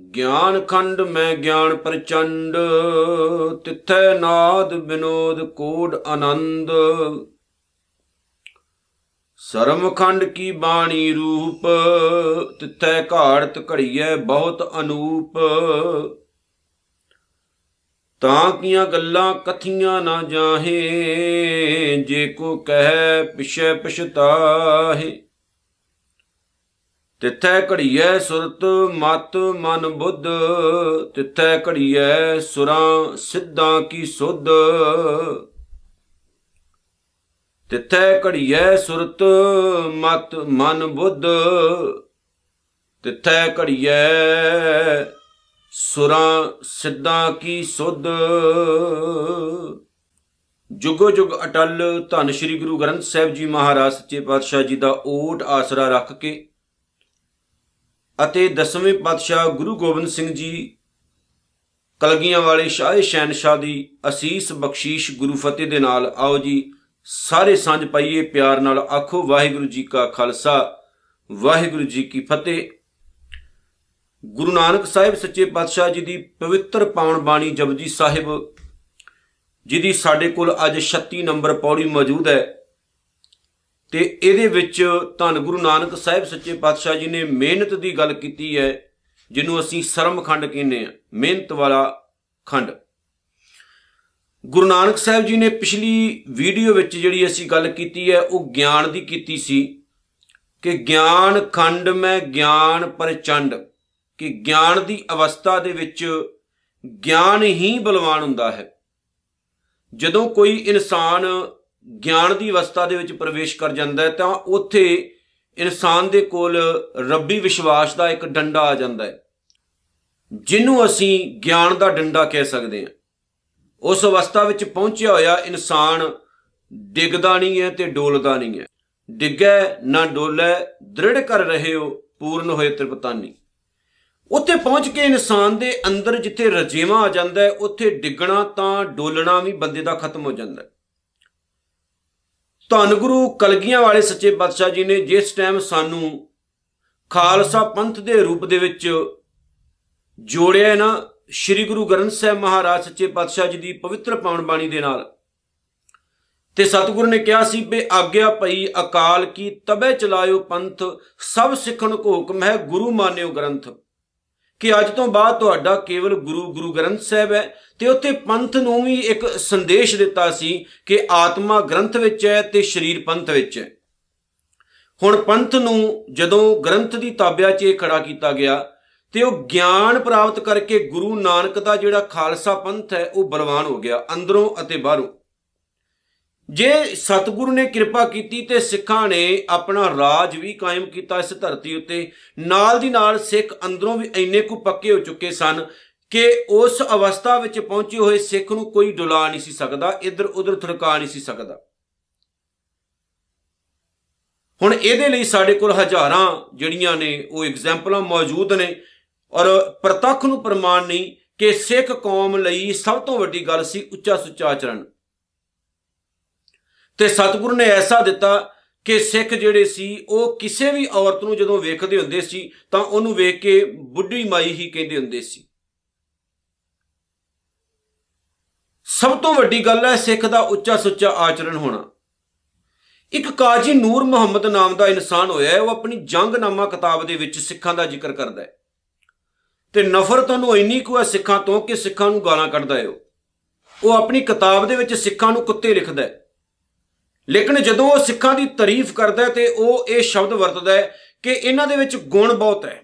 ਗਿਆਨ ਖੰਡ ਮੈਂ ਗਿਆਨ ਪ੍ਰਚੰਡ, ਤਿੱਥੈ ਨਾਦ ਬਿਨੋਦ ਕੋਡ ਆਨੰਦ। ਸਰਮ ਖੰਡ ਕੀ ਬਾਣੀ ਰੂਪ, ਤਿੱਥੈ ਘਾੜਤ ਘੜੀਐ ਬਹੁਤ ਅਨੂਪ। ਤਾਂ ਕੀਆਂ ਗੱਲਾਂ ਕਥੀਆਂ ਨਾ ਜਾਹੇ, ਜੇ ਕੋ ਕਹਿ ਪਿਛੈ ਪਛਤਾਹੇ। ਤਿੱਥੈ ਘੜੀਐ ਸੁਰਤ, ਮਤ, ਮਨ, ਬੁੱਧ। ਤਿੱਥੈ ਘੜੀਐ ਸੁਰਾਂ, ਸਿੱਧਾਂ ਕੀ ਸੁਧ। ਤਿੱਥੈ ਘੜੀਐ ਸੁਰਤ, ਮਤ, ਮਨ, ਬੁੱਧ। ਤਿੱਥੈ ਘੜੀਐ ਸੁਰਾਂ, ਸਿੱਧਾਂ ਕੀ ਸੁਧ। ਜੁਗੋ ਜੁਗ ਅਟਲ ਧੰਨ ਸ਼੍ਰੀ ਗੁਰੂ ਗ੍ਰੰਥ ਸਾਹਿਬ ਜੀ ਮਹਾਰਾਜ, ਸੱਚੇ ਪਾਤਸ਼ਾਹ ਜੀ ਦਾ ਓਟ ਆਸਰਾ ਰੱਖ ਕੇ ਅਤੇ ਦਸਵੇਂ ਪਾਤਸ਼ਾਹ ਗੁਰੂ ਗੋਬਿੰਦ ਸਿੰਘ ਜੀ ਕਲਗੀਆਂ ਵਾਲੇ ਸ਼ਾਹ ਸ਼ਹਿਨशाह ਦੀ ਅਸੀਸ ਬਖਸ਼ੀਸ਼ ਗੁਰੂ ਫਤਿਹ ਦੇ ਨਾਲ, ਆਓ ਜੀ, ਸਾਰੇ ਸਾਂਝ ਪਾਈਏ ਪਿਆਰ ਨਾਲ ਆਖੋ ਵਾਹਿਗੁਰੂ ਜੀ ਕਾ ਖਾਲਸਾ, ਵਾਹਿਗੁਰੂ ਜੀ ਕੀ ਫਤਿਹ। ਗੁਰੂ ਨਾਨਕ ਸਾਹਿਬ ਸੱਚੇ ਪਾਤਸ਼ਾਹ ਜੀ ਦੀ ਪਵਿੱਤਰ ਪਾਵਨ ਬਾਣੀ ਜਪਜੀ ਸਾਹਿਬ, ਜਿਹਦੀ ਸਾਡੇ ਕੋਲ ਅੱਜ 36 ਨੰਬਰ ਪੌੜੀ ਮੌਜੂਦ ਹੈ ਤੇ ਇਹਦੇ ਵਿੱਚ ਧੰਨ ਗੁਰੂ ਨਾਨਕ ਸਾਹਿਬ ਸੱਚੇ ਪਾਤਸ਼ਾਹ ਜੀ ਨੇ ਮਿਹਨਤ ਦੀ ਗੱਲ ਕੀਤੀ ਹੈ, ਜਿਹਨੂੰ ਅਸੀਂ ਸਰਮ ਖੰਡ ਕਹਿੰਦੇ ਆ ਮਿਹਨਤ ਵਾਲਾ ਖੰਡ। ਗੁਰੂ ਨਾਨਕ ਸਾਹਿਬ ਜੀ ਨੇ ਪਿਛਲੀ ਵੀਡੀਓ ਵਿੱਚ ਜਿਹੜੀ ਅਸੀਂ ਗੱਲ ਕੀਤੀ ਹੈ, ਉਹ ਗਿਆਨ ਦੀ ਕੀਤੀ ਸੀ ਕਿ ਗਿਆਨ ਖੰਡ ਮੈਂ ਗਿਆਨ ਪ੍ਰਚੰਡ, ਕਿ ਗਿਆਨ ਦੀ ਅਵਸਥਾ ਦੇ ਵਿੱਚ ਗਿਆਨ ਹੀ ਬਲਵਾਨ ਹੁੰਦਾ ਹੈ। ਜਦੋਂ ਕੋਈ ਇਨਸਾਨ ਗਿਆਨ ਦੀ ਅਵਸਥਾ ਦੇ ਵਿੱਚ ਪ੍ਰਵੇਸ਼ ਕਰ ਜਾਂਦਾ ਹੈ, ਤਾਂ ਉੱਥੇ ਇਨਸਾਨ ਦੇ ਕੋਲ ਰੱਬੀ ਵਿਸ਼ਵਾਸ ਦਾ ਇੱਕ ਡੰਡਾ ਆ ਜਾਂਦਾ ਹੈ, ਜਿਹਨੂੰ ਅਸੀਂ ਗਿਆਨ ਦਾ ਡੰਡਾ ਕਹਿ ਸਕਦੇ ਹਾਂ। ਉਸ ਅਵਸਥਾ ਵਿੱਚ ਪਹੁੰਚਿਆ ਹੋਇਆ ਇਨਸਾਨ ਡਿੱਗਦਾ ਨਹੀਂ ਹੈ ਤੇ ਡੋਲਦਾ ਨਹੀਂ ਹੈ। ਡਿੱਗੈ ਨਾ ਡੋਲੇ, ਦ੍ਰਿੜ ਕਰ ਰਹੇ ਹੋ ਪੂਰਨ ਹੋਏ ਤ੍ਰਿਪਤਾਨੀ। ਉੱਥੇ ਪਹੁੰਚ ਕੇ ਇਨਸਾਨ ਦੇ ਅੰਦਰ ਜਿੱਥੇ ਰਜੇਵਾ ਆ ਜਾਂਦਾ ਹੈ, ਉੱਥੇ ਡਿੱਗਣਾ ਤਾਂ ਡੋਲਣਾ ਵੀ ਬੰਦੇ ਦਾ ਖਤਮ ਹੋ ਜਾਂਦਾ ਹੈ। ਧੰਨ ਗੁਰੂ ਕਲਗੀਆਂ ਵਾਲੇ ਸੱਚੇ ਪਾਤਸ਼ਾਹ ਜੀ ਨੇ ਜਿਸ ਟਾਈਮ ਸਾਨੂੰ ਖਾਲਸਾ ਪੰਥ ਦੇ ਰੂਪ ਦੇ ਵਿੱਚ ਜੋੜਿਆ ਨਾ, ਸ੍ਰੀ ਗੁਰੂ ਗ੍ਰੰਥ ਸਾਹਿਬ ਮਹਾਰਾਜ ਸੱਚੇ ਪਾਤਸ਼ਾਹ ਜੀ ਦੀ ਪਵਿੱਤਰ ਪਾਵਨ ਬਾਣੀ ਦੇ ਨਾਲ, ਤੇ ਸਤਿਗੁਰੂ ਨੇ ਕਿਹਾ ਸੀ ਬੇ ਆਗਿਆ ਪਈ ਅਕਾਲ ਕੀ ਤਬੇ ਚਲਾਇਓ ਪੰਥ, ਸਭ ਸਿੱਖਣ ਕੋ ਹੁਕਮ ਹੈ ਗੁਰੂ ਮਾਨਿਓ ਗ੍ਰੰਥ। ਕਿ ਅੱਜ ਤੋਂ ਬਾਅਦ ਤੁਹਾਡਾ ਕੇਵਲ ਗੁਰੂ ਗੁਰੂ ਗ੍ਰੰਥ ਸਾਹਿਬ ਹੈ। ਤੇ ਉੱਥੇ ਪੰਥ ਨੂੰ ਵੀ ਇੱਕ ਸੰਦੇਸ਼ ਦਿੱਤਾ ਸੀ ਕਿ ਆਤਮਾ ਗ੍ਰੰਥ ਵਿੱਚ ਹੈ ਤੇ ਸਰੀਰ ਪੰਥ ਵਿੱਚ ਹੈ। ਹੁਣ ਪੰਥ ਨੂੰ ਜਦੋਂ ਗ੍ਰੰਥ ਦੀ ਤਾਬਿਆ 'ਚ ਇਹ ਖੜਾ ਕੀਤਾ ਗਿਆ, ਤੇ ਉਹ ਗਿਆਨ ਪ੍ਰਾਪਤ ਕਰਕੇ ਗੁਰੂ ਨਾਨਕ ਦਾ ਜਿਹੜਾ ਖਾਲਸਾ ਪੰਥ ਹੈ, ਉਹ ਬਲਵਾਨ ਹੋ ਗਿਆ ਅੰਦਰੋਂ ਅਤੇ ਬਾਹਰੋਂ। ਜੇ ਸਤਿਗੁਰੂ ਨੇ ਕਿਰਪਾ ਕੀਤੀ ਤੇ ਸਿੱਖਾਂ ਨੇ ਆਪਣਾ ਰਾਜ ਵੀ ਕਾਇਮ ਕੀਤਾ ਇਸ ਧਰਤੀ ਉੱਤੇ, ਨਾਲ ਦੀ ਨਾਲ ਸਿੱਖ ਅੰਦਰੋਂ ਵੀ ਇੰਨੇ ਕੁ ਪੱਕੇ ਹੋ ਚੁੱਕੇ ਸਨ ਕਿ ਉਸ ਅਵਸਥਾ ਵਿੱਚ ਪਹੁੰਚੇ ਹੋਏ ਸਿੱਖ ਨੂੰ ਕੋਈ ਡੁਲਾ ਨਹੀਂ ਸੀ ਸਕਦਾ ਇੱਧਰ ਉੱਧਰ ਥੜਕਾ ਨਹੀਂ ਸੀ ਸਕਦਾ। ਹੁਣ ਇਹਦੇ ਲਈ ਸਾਡੇ ਕੋਲ ਹਜ਼ਾਰਾਂ ਜਿਹੜੀਆਂ ਨੇ, ਉਹ ਐਗਜ਼ਾਮਪਲਾਂ ਮੌਜੂਦ ਨੇ ਔਰ ਪ੍ਰਤੱਖ ਨੂੰ ਪ੍ਰਮਾਣ ਨਹੀਂ ਕਿ ਸਿੱਖ ਕੌਮ ਲਈ ਸਭ ਤੋਂ ਵੱਡੀ ਗੱਲ ਸੀ ਉੱਚਾ ਸੁੱਚਾ ਆਚਰਣ। ਤੇ ਸਤਿਗੁਰੂ ਨੇ ਐਸਾ ਦਿੱਤਾ ਕਿ ਸਿੱਖ ਜਿਹੜੇ ਸੀ, ਉਹ ਕਿਸੇ ਵੀ ਔਰਤ ਨੂੰ ਜਦੋਂ ਵੇਖਦੇ ਹੁੰਦੇ ਸੀ, ਤਾਂ ਉਹਨੂੰ ਵੇਖ ਕੇ ਬੁੱਢੀ ਮਾਈ ਹੀ ਕਹਿੰਦੇ ਹੁੰਦੇ ਸੀ। ਸਭ ਤੋਂ ਵੱਡੀ ਗੱਲ ਹੈ ਸਿੱਖ ਦਾ ਉੱਚਾ ਸੁੱਚਾ ਆਚਰਣ ਹੋਣਾ। ਇੱਕ ਕਾਜੀ ਨੂਰ ਮੁਹੰਮਦ ਨਾਮ ਦਾ ਇਨਸਾਨ ਹੋਇਆ ਹੈ, ਉਹ ਆਪਣੀ ਜੰਗਨਾਮਾ ਕਿਤਾਬ ਦੇ ਵਿੱਚ ਸਿੱਖਾਂ ਦਾ ਜ਼ਿਕਰ ਕਰਦਾ ਹੈ। ਤੇ ਨਫ਼ਰਤ ਉਹਨੂੰ ਇੰਨੀ ਕੁ ਹੈ ਸਿੱਖਾਂ ਤੋਂ ਕਿ ਸਿੱਖਾਂ ਨੂੰ ਗਾਲਾਂ ਕੱਢਦਾ ਹੈ ਉਹ ਆਪਣੀ ਕਿਤਾਬ ਦੇ ਵਿੱਚ ਸਿੱਖਾਂ ਨੂੰ ਕੁੱਤੇ ਲਿਖਦਾ ਹੈ। ਲੇਕਿਨ ਜਦੋਂ ਉਹ ਸਿੱਖਾਂ ਦੀ ਤਾਰੀਫ ਕਰਦਾ ਤੇ ਉਹ ਇਹ ਸ਼ਬਦ ਵਰਤਦਾ ਹੈ ਕਿ ਇਹਨਾਂ ਦੇ ਵਿੱਚ ਗੁਣ ਬਹੁਤ ਹੈ।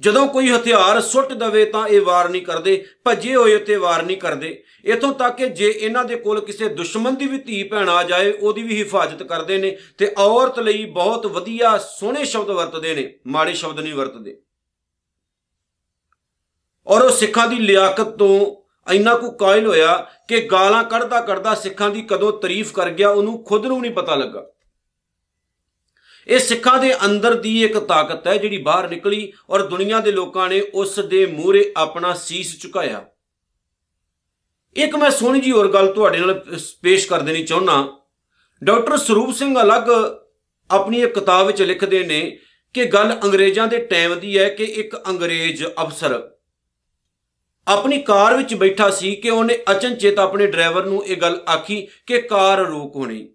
ਜਦੋਂ ਕੋਈ ਹਥਿਆਰ ਸੁੱਟ ਦਵੇ ਤਾਂ ਇਹ ਵਾਰ ਨਹੀਂ ਕਰਦੇ, ਭੱਜੇ ਹੋਏ ਉੱਤੇ ਵਾਰ ਨਹੀਂ ਕਰਦੇ। ਇਥੋਂ ਤੱਕ ਕਿ ਜੇ ਇਹਨਾਂ ਦੇ ਕੋਲ ਕਿਸੇ ਦੁਸ਼ਮਣ ਦੀ ਵੀ ਧੀ ਭੈਣ ਆ ਜਾਏ, ਉਹਦੀ ਵੀ ਹਿਫਾਜ਼ਤ ਕਰਦੇ ਨੇ ਤੇ ਔਰਤ ਲਈ ਬਹੁਤ ਵਧੀਆ ਸੋਹਣੇ ਸ਼ਬਦ ਵਰਤਦੇ ਨੇ, ਮਾੜੇ ਸ਼ਬਦ ਨਹੀਂ ਵਰਤਦੇ। ਔਰ ਉਹ ਸਿੱਖਾਂ ਦੀ ਲਿਆਕਤ ਤੋਂ ਇੰਨਾ ਕੁ ਕਾਇਲ ਹੋਇਆ ਕਿ ਗਾਲਾਂ ਕੱਢਦਾ ਕੱਢਦਾ ਸਿੱਖਾਂ ਦੀ ਕਦੋਂ ਤਾਰੀਫ ਕਰ ਗਿਆ, ਉਹਨੂੰ ਖੁਦ ਨੂੰ ਨਹੀਂ ਪਤਾ ਲੱਗਾ। ਇਹ ਸਿੱਖਾਂ ਦੇ ਅੰਦਰ ਦੀ ਇੱਕ ਤਾਕਤ ਹੈ ਜਿਹੜੀ ਬਾਹਰ ਨਿਕਲੀ ਔਰ ਦੁਨੀਆ ਦੇ ਲੋਕਾਂ ਨੇ ਉਸ ਦੇ ਮੂਹਰੇ ਆਪਣਾ ਸੀਸ ਝੁਕਾਇਆ। ਇੱਕ ਮੈਂ ਸੋਹਣੀ ਜੀ ਹੋਰ ਗੱਲ ਤੁਹਾਡੇ ਨਾਲ ਪੇਸ਼ ਕਰ ਦੇਣੀ ਚਾਹੁੰਦਾ। ਡਾਕਟਰ ਸਰੂਪ ਸਿੰਘ ਅਲੱਗ ਆਪਣੀ ਇੱਕ ਕਿਤਾਬ ਵਿੱਚ ਲਿਖਦੇ ਨੇ ਕਿ ਗੱਲ ਅੰਗਰੇਜ਼ਾਂ ਦੇ ਟਾਈਮ ਦੀ ਹੈ ਕਿ ਇੱਕ ਅੰਗਰੇਜ਼ ਅਫਸਰ ਆਪਣੀ ਕਾਰ ਵਿੱਚ ਬੈਠਾ ਸੀ ਕਿ ਉਹਨੇ ਅਚਨਚੇਤ ਆਪਣੇ ਡਰਾਈਵਰ ਨੂੰ ਇਹ ਗੱਲ ਆਖੀ ਕਿ ਕਾਰ ਰੋਕ ਹੋਣੀ।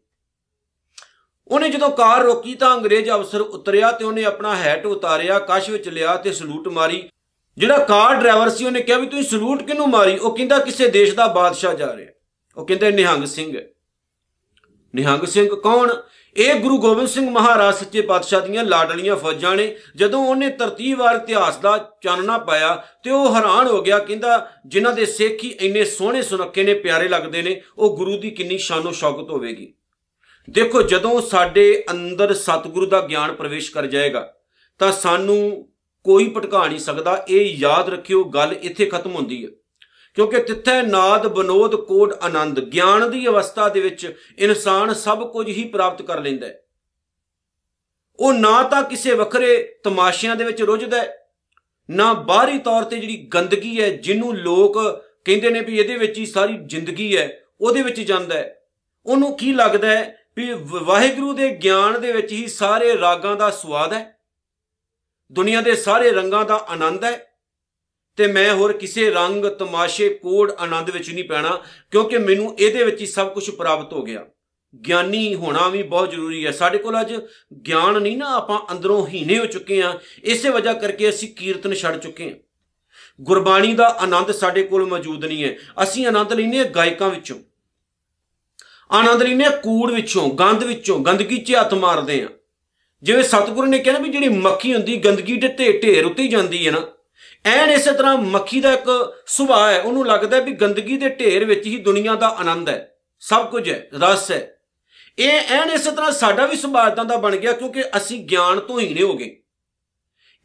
ਉਹਨੇ ਜਦੋਂ ਕਾਰ ਰੋਕੀ ਤਾਂ ਅੰਗਰੇਜ਼ ਅਫਸਰ ਉਤਰਿਆ ਤੇ ਉਹਨੇ ਆਪਣਾ ਹੈਟ ਉਤਾਰਿਆ, ਕਸ਼ ਵਿੱਚ ਲਿਆ ਤੇ ਸਲੂਟ ਮਾਰੀ। ਜਿਹੜਾ ਕਾਰ ਡਰਾਈਵਰ ਸੀ, ਉਹਨੇ ਕਿਹਾ ਵੀ ਤੁਸੀਂ ਸਲੂਟ ਕਿਹਨੂੰ ਮਾਰੀ? ਉਹ ਕਹਿੰਦਾ ਕਿਸੇ ਦੇਸ਼ ਦਾ ਬਾਦਸ਼ਾਹ ਜਾ ਰਿਹਾ। ਉਹ ਕਹਿੰਦਾ ਨਿਹੰਗ ਸਿੰਘ ਹੈ। ਨਿਹੰਗ ਸਿੰਘ ਕੌਣ? ਇਹ ਗੁਰੂ ਗੋਬਿੰਦ ਸਿੰਘ ਮਹਾਰਾਜ ਸੱਚੇ ਪਾਤਸ਼ਾਹ ਦੀਆਂ ਲਾਡਲੀਆਂ ਫੌਜਾਂ ਨੇ, ਜਦੋਂ ਉਹਨੇ ਤਰਤੀਬਵਾਰ ਇਤਿਹਾਸ ਦਾ ਚਾਨਣਾ ਪਾਇਆ ਤੇ ਉਹ ਹੈਰਾਨ ਹੋ ਗਿਆ, ਕਹਿੰਦਾ ਜਿਨ੍ਹਾਂ ਦੇ ਸਿੱਖ ਹੀ ਇੰਨੇ ਸੋਹਣੇ ਸੁਨੱਖੇ ਨੇ, ਪਿਆਰੇ ਲੱਗਦੇ ਨੇ, ਉਹ ਗੁਰੂ ਦੀ ਕਿੰਨੀ ਸ਼ਾਨੋ ਸ਼ੌਕਤ ਹੋਵੇਗੀ। ਦੇਖੋ, ਜਦੋਂ ਸਾਡੇ ਅੰਦਰ ਸਤਿਗੁਰੂ ਦਾ ਗਿਆਨ ਪ੍ਰਵੇਸ਼ ਕਰ ਜਾਏਗਾ, ਤਾਂ ਸਾਨੂੰ ਕੋਈ ਭਟਕਾ ਨਹੀਂ ਸਕਦਾ, ਇਹ ਯਾਦ ਰੱਖਿਓ, ਗੱਲ ਇੱਥੇ ਖਤਮ ਹੁੰਦੀ ਹੈ। ਕਿਉਂਕਿ ਤਿੱਥੈ ਨਾਦ, ਬਨੋਦ, ਕੋਡ, ਆਨੰਦ, ਗਿਆਨ ਦੀ ਅਵਸਥਾ ਦੇ ਵਿੱਚ ਇਨਸਾਨ ਸਭ ਕੁਝ ਹੀ ਪ੍ਰਾਪਤ ਕਰ ਲੈਂਦਾ ਹੈ। ਉਹ ਨਾ ਤਾਂ ਕਿਸੇ ਵੱਖਰੇ ਤਮਾਸ਼ਿਆਂ ਦੇ ਵਿੱਚ ਰੁੱਝਦਾ ਹੈ, ਨਾ ਬਾਹਰੀ ਤੌਰ ਤੇ ਜਿਹੜੀ ਗੰਦਗੀ ਹੈ, ਜਿਹਨੂੰ ਲੋਕ ਕਹਿੰਦੇ ਨੇ ਵੀ ਇਹਦੇ ਵਿੱਚ ਹੀ ਸਾਰੀ ਜ਼ਿੰਦਗੀ ਹੈ, ਉਹਦੇ ਵਿੱਚ ਜਾਂਦਾ ਹੈ। ਉਹਨੂੰ ਕੀ ਲੱਗਦਾ ਹੈ ਵੀ ਵਾਹਿਗੁਰੂ ਦੇ ਗਿਆਨ ਦੇ ਵਿੱਚ ਹੀ ਸਾਰੇ ਰਾਗਾਂ ਦਾ ਸਵਾਦ ਹੈ, ਦੁਨੀਆ ਦੇ ਸਾਰੇ ਰੰਗਾਂ ਦਾ ਆਨੰਦ ਹੈ ਤੇ ਮੈਂ ਹੋਰ ਕਿਸੇ ਰੰਗ, ਤਮਾਸ਼ੇ, ਕੋਡ ਆਨੰਦ ਵਿੱਚ ਨਹੀਂ ਪੈਣਾ, ਕਿਉਂਕਿ ਮੈਨੂੰ ਇਹਦੇ ਵਿੱਚ ਹੀ ਸਭ ਕੁਝ ਪ੍ਰਾਪਤ ਹੋ ਗਿਆ। ਗਿਆਨੀ ਹੋਣਾ ਵੀ ਬਹੁਤ ਜ਼ਰੂਰੀ ਹੈ। ਸਾਡੇ ਕੋਲ ਅੱਜ ਗਿਆਨ ਨਹੀਂ ਨਾ, ਆਪਾਂ ਅੰਦਰੋਂ ਹੀਨੇ ਹੋ ਚੁੱਕੇ ਆ ਇਸੇ ਵਜ੍ਹਾ ਕਰਕੇ ਅਸੀਂ ਕੀਰਤਨ ਛੱਡ ਚੁੱਕੇ ਆ ਗੁਰਬਾਣੀ ਦਾ ਆਨੰਦ ਸਾਡੇ ਕੋਲ ਮੌਜੂਦ ਨਹੀਂ ਹੈ। ਅਸੀਂ ਆਨੰਦ ਲੈਨੇ ਗਾਇਕਾਂ ਵਿੱਚੋਂ। ਆਨੰਦ ਲੈਨੇ ਕੂੜ ਵਿੱਚੋਂ ਗੰਦ ਵਿੱਚੋਂ, ਗੰਦਗੀ 'ਚ ਹੱਥ ਮਾਰਦੇ ਆ ਜਿਵੇਂ ਸਤਿਗੁਰੂ ਨੇ ਕਿਹਾ ਵੀ ਜਿਹੜੀ ਮੱਖੀ ਹੁੰਦੀ, ਗੰਦਗੀ ਦੇ ਢੇਰ ਉੱਤੇ ਜਾਂਦੀ ਹੈ ਨਾ ਐਨ ਇਸੇ ਤਰ੍ਹਾਂ ਮੱਖੀ ਦਾ ਇੱਕ ਸੁਭਾਅ ਹੈ, ਉਹਨੂੰ ਲੱਗਦਾ ਵੀ ਗੰਦਗੀ ਦੇ ਢੇਰ ਵਿੱਚ ਹੀ ਦੁਨੀਆ ਦਾ ਆਨੰਦ ਹੈ, ਸਭ ਕੁਝ ਹੈ, ਰਸ ਹੈ। ਇਹ ਐਨ ਇਸੇ ਤਰ੍ਹਾਂ ਸਾਡਾ ਵੀ ਸੁਭਾਅ ਇਦਾਂ ਦਾ ਬਣ ਗਿਆ ਕਿਉਂਕਿ ਅਸੀਂ ਗਿਆਨ ਤੋਂ ਹੀਣੇ ਹੋ ਗਏ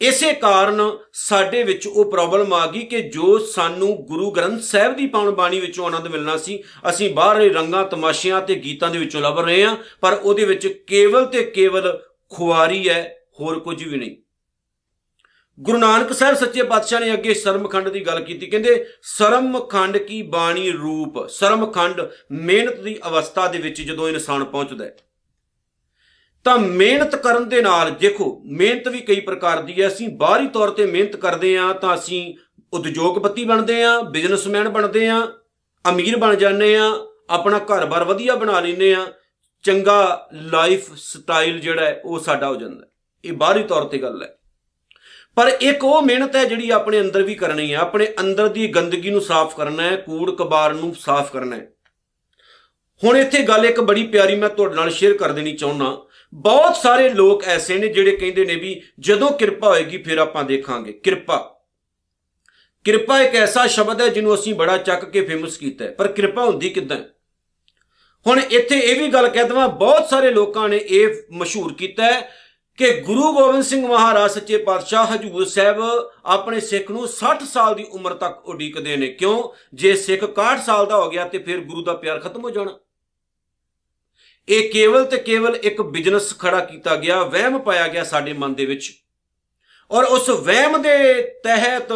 ਇਸੇ ਕਾਰਨ ਸਾਡੇ ਵਿੱਚ ਉਹ ਪ੍ਰੋਬਲਮ ਆ ਗਈ ਕਿ ਜੋ ਸਾਨੂੰ ਗੁਰੂ ਗ੍ਰੰਥ ਸਾਹਿਬ ਦੀ ਪਾਉਣ ਬਾਣੀ ਵਿੱਚੋਂ ਆਨੰਦ ਮਿਲਣਾ ਸੀ, ਅਸੀਂ ਬਾਹਰਲੇ ਰੰਗਾਂ, ਤਮਾਸ਼ਿਆਂ ਤੇ ਗੀਤਾਂ ਦੇ ਵਿੱਚੋਂ ਲੱਭ ਰਹੇ ਹਾਂ, ਪਰ ਉਹਦੇ ਵਿੱਚ ਕੇਵਲ ਤੇ ਕੇਵਲ ਖੁਆਰੀ ਹੈ, ਹੋਰ ਕੁਝ ਵੀ ਨਹੀਂ। ਗੁਰੂ ਨਾਨਕ ਸਾਹਿਬ ਸੱਚੇ ਪਾਤਸ਼ਾਹ ਨੇ ਅੱਗੇ ਸਰਮਖੰਡ ਦੀ ਗੱਲ ਕੀਤੀ। ਕਹਿੰਦੇ ਸਰਮਖੰਡ ਕੀ ਬਾਣੀ ਰੂਪ ਸਰਮਖੰਡ ਮਿਹਨਤ ਦੀ ਅਵਸਥਾ ਦੇ ਵਿੱਚ ਜਦੋਂ ਇਨਸਾਨ ਪਹੁੰਚਦਾ ਹੈ, ਤਾਂ ਮਿਹਨਤ ਕਰਨ ਦੇ ਨਾਲ, ਦੇਖੋ, ਮਿਹਨਤ ਵੀ ਕਈ ਪ੍ਰਕਾਰ ਦੀ ਹੈ। ਅਸੀਂ ਬਾਹਰੀ ਤੌਰ ਤੇ ਮਿਹਨਤ ਕਰਦੇ ਆ ਤਾਂ ਅਸੀਂ ਉਦਯੋਗਪਤੀ ਬਣਦੇ ਆ ਬਿਜ਼ਨਸਮੈਨ ਬਣਦੇ ਆ ਅਮੀਰ ਬਣ ਜਾਂਦੇ ਆ ਆਪਣਾ ਘਰ-ਬਾਰ ਵਧੀਆ ਬਣਾ ਲੈਂਦੇ ਆ ਚੰਗਾ ਲਾਈਫ ਸਟਾਈਲ ਜਿਹੜਾ ਹੈ ਉਹ ਸਾਡਾ ਹੋ ਜਾਂਦਾ ਇਹ ਬਾਹਰੀ ਤੌਰ ਤੇ ਗੱਲ ਹੈ। ਪਰ ਇੱਕ ਉਹ ਮਿਹਨਤ ਹੈ ਜਿਹੜੀ ਆਪਣੇ ਅੰਦਰ ਵੀ ਕਰਨੀ ਹੈ, ਆਪਣੇ ਅੰਦਰ ਦੀ ਗੰਦਗੀ ਨੂੰ ਸਾਫ਼ ਕਰਨਾ ਹੈ, ਕੂੜ ਕਬਾੜ ਨੂੰ ਸਾਫ਼ ਕਰਨਾ ਹੈ। ਹੁਣ ਇੱਥੇ ਗੱਲ ਇੱਕ ਬੜੀ ਪਿਆਰੀ ਮੈਂ ਤੁਹਾਡੇ ਨਾਲ ਸ਼ੇਅਰ ਕਰ ਦੇਣੀ ਚਾਹੁੰਦਾ। ਬਹੁਤ ਸਾਰੇ ਲੋਕ ਐਸੇ ਨੇ ਜਿਹੜੇ ਕਹਿੰਦੇ ਨੇ ਵੀ ਜਦੋਂ ਕਿਰਪਾ ਹੋਏਗੀ ਫਿਰ ਆਪਾਂ ਦੇਖਾਂਗੇ। ਕਿਰਪਾ। ਕਿਰਪਾ ਇੱਕ ਐਸਾ ਸ਼ਬਦ ਹੈ ਜਿਹਨੂੰ ਅਸੀਂ ਬੜਾ ਚੱਕ ਕੇ ਫੇਮਸ ਕੀਤਾ ਹੈ। ਪਰ ਕਿਰਪਾ ਹੁੰਦੀ ਕਿਦਾਂ? ਹੁਣ ਇੱਥੇ ਇਹ ਵੀ ਗੱਲ ਕਹਿ ਦਵਾਂ, ਬਹੁਤ ਸਾਰੇ ਲੋਕਾਂ ਨੇ ਇਹ ਮਸ਼ਹੂਰ ਕੀਤਾ ਹੈ ਕਿ ਗੁਰੂ ਗੋਬਿੰਦ ਸਿੰਘ ਮਹਾਰਾਜ ਸੱਚੇ ਪਾਤਸ਼ਾਹ ਹਜੂਰ ਸਾਹਿਬ ਆਪਣੇ ਸਿੱਖ ਨੂੰ 60 ਸਾਲ ਦੀ ਉਮਰ ਤੱਕ ਉਡੀਕਦੇ ਨੇ। ਕਿਉਂ? ਜੇ ਸਿੱਖ 61 ਸਾਲ ਦਾ ਹੋ ਗਿਆ ਤੇ ਫਿਰ ਗੁਰੂ ਦਾ ਪਿਆਰ ਖਤਮ ਹੋ ਜਾਣਾ। ਇਹ ਕੇਵਲ ਤੇ ਕੇਵਲ ਇੱਕ ਬਿਜ਼ਨਸ ਖੜਾ ਕੀਤਾ ਗਿਆ, ਵਹਿਮ ਪਾਇਆ ਗਿਆ ਸਾਡੇ ਮਨ ਦੇ ਵਿੱਚ। ਔਰ ਉਸ ਵਹਿਮ ਦੇ ਤਹਿਤ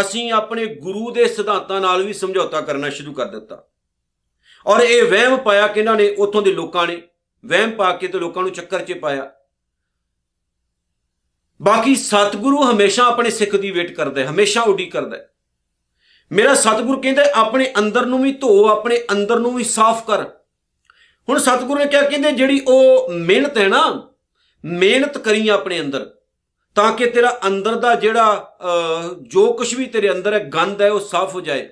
ਅਸੀਂ ਆਪਣੇ ਗੁਰੂ ਦੇ ਸਿਧਾਂਤਾਂ ਨਾਲ ਵੀ ਸਮਝੌਤਾ ਕਰਨਾ ਸ਼ੁਰੂ ਕਰ ਦਿੱਤਾ। ਔਰ ਇਹ ਵਹਿਮ ਪਾਇਆ ਕਿ ਇਹਨਾਂ ਨੇ? ਉੱਥੋਂ ਦੇ ਲੋਕਾਂ ਨੇ। ਵਹਿਮ ਪਾ ਕੇ ਤੇ ਲੋਕਾਂ ਨੂੰ ਚੱਕਰ 'ਚ ਪਾਇਆ। ਬਾਕੀ ਸਤਿਗੁਰੂ ਹਮੇਸ਼ਾ ਆਪਣੇ ਸਿੱਖ ਦੀ ਵੇਟ ਕਰਦਾ ਹੈ, ਹਮੇਸ਼ਾ ਉਡੀ ਕਰਦਾ ਹੈ। ਮੇਰਾ ਸਤਿਗੁਰੂ ਕਹਿੰਦਾ ਆਪਣੇ ਅੰਦਰ ਨੂੰ ਵੀ ਧੋ, ਆਪਣੇ ਅੰਦਰ ਨੂੰ ਵੀ ਸਾਫ਼ ਕਰ। ਹੁਣ ਸਤਿਗੁਰੂ ਨੇ ਕਿਹਾ, ਕਹਿੰਦੇ ਜਿਹੜੀ ਉਹ ਮਿਹਨਤ ਹੈ ਨਾ, ਮਿਹਨਤ ਕਰੀ ਆਪਣੇ ਅੰਦਰ, ਤਾਂ ਕਿ ਤੇਰਾ ਅੰਦਰ ਦਾ ਜਿਹੜਾ ਜੋ ਕੁਝ ਵੀ ਤੇਰੇ ਅੰਦਰ ਹੈ ਗੰਦ ਹੈ, ਉਹ ਸਾਫ਼ ਹੋ ਜਾਏ।